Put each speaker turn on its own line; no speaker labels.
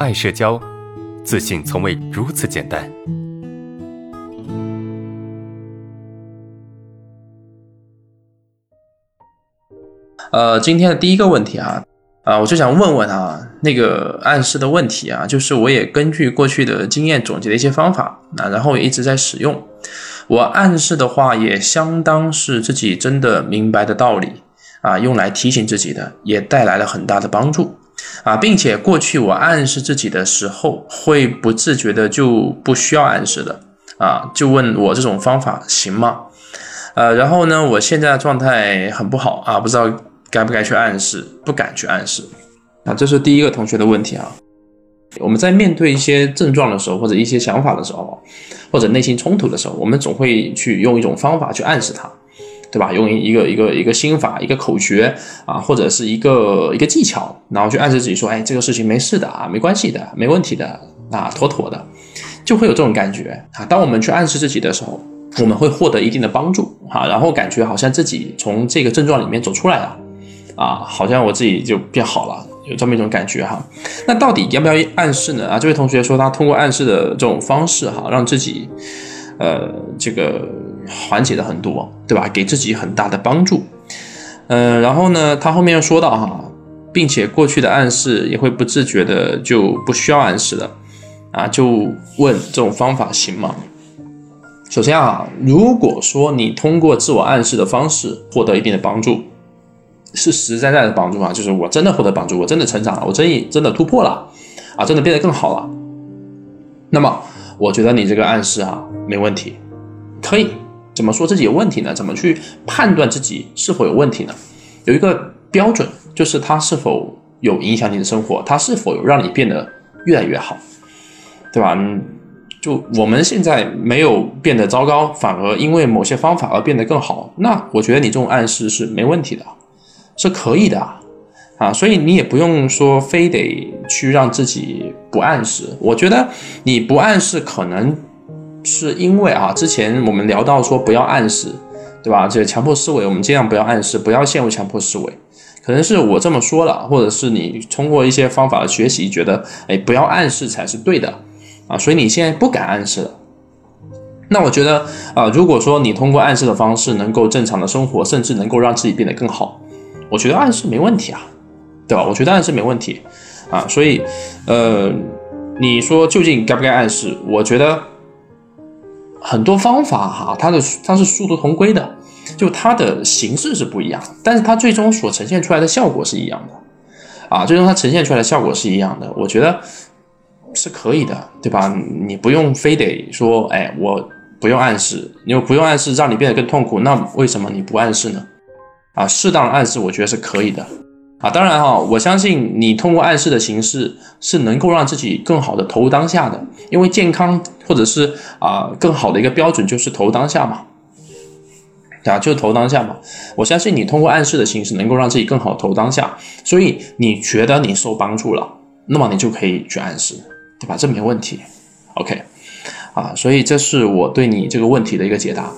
爱社交，自信从未如此简单。
呃，今天的第一个问题啊，啊，我就想问问啊，那个暗示的问题啊，就是我也根据过去的经验总结了一些方法啊，然后一直在使用。我暗示的话，也相当是自己真的明白的道理啊，用来提醒自己的，也带来了很大的帮助啊，并且过去我暗示自己的时候，会不自觉的就不需要暗示的啊，就问我这种方法行吗？呃，然后呢，我现在的状态很不好啊，不知道该不该去暗示，不敢去暗示啊，这是第一个同学的问题啊。我们在面对一些症状的时候，或者一些想法的时候，或者内心冲突的时候，我们总会去用一种方法去暗示它，对吧？用一个一个一个心法、一个口诀啊，或者是一个一个技巧，然后去暗示自己说：“哎，这个事情没事的啊，没关系的，没问题的啊，妥妥的。”就会有这种感觉啊。当我们去暗示自己的时候，我们会获得一定的帮助啊，然后感觉好像自己从这个症状里面走出来了啊，好像我自己就变好了。有这么一种感觉哈，那到底要不要暗示呢？啊，这位同学说他通过暗示的这种方式哈，让自己，呃，这个缓解了很多，对吧？给自己很大的帮助。嗯，然后呢，他后面又说到哈，并且过去的暗示也会不自觉的就不需要暗示了，啊，就问这种方法行吗？首先啊，如果说你通过自我暗示的方式获得一定的帮助。是实实在在的帮助啊，就是我真的获得帮助，我真的成长了，我真真的突破了，啊，真的变得更好了。那么，我觉得你这个暗示啊，没问题，可以怎么说自己有问题呢？怎么去判断自己是否有问题呢？有一个标准，就是它是否有影响你的生活，它是否有让你变得越来越好，对吧？嗯就我们现在没有变得糟糕，反而因为某些方法而变得更好，那我觉得你这种暗示是没问题的。是可以的啊，所以你也不用说非得去让自己不暗示。我觉得你不暗示，可能是因为啊，之前我们聊到说不要暗示，对吧？这个强迫思维，我们尽量不要暗示，不要陷入强迫思维。可能是我这么说了，或者是你通过一些方法的学习，觉得哎，不要暗示才是对的啊，所以你现在不敢暗示了。那我觉得啊，如果说你通过暗示的方式能够正常的生活，甚至能够让自己变得更好。我觉得暗示没问题啊，对吧？我觉得暗示没问题啊，所以，呃，你说究竟该不该暗示？我觉得很多方法哈，它的它是殊途同归的，就它的形式是不一样，但是它最终所呈现出来的效果是一样的啊，最终它呈现出来的效果是一样的，我觉得是可以的，对吧？你不用非得说，哎，我不用暗示，你不用暗示让你变得更痛苦，那为什么你不暗示呢？啊，适当暗示我觉得是可以的，啊，当然哈，我相信你通过暗示的形式是能够让自己更好的投入当下的，因为健康或者是啊更好的一个标准就是投入当下嘛，对啊，就是投入当下嘛。我相信你通过暗示的形式能够让自己更好投入当下，所以你觉得你受帮助了，那么你就可以去暗示，对吧？这没问题，OK，啊，所以这是我对你这个问题的一个解答。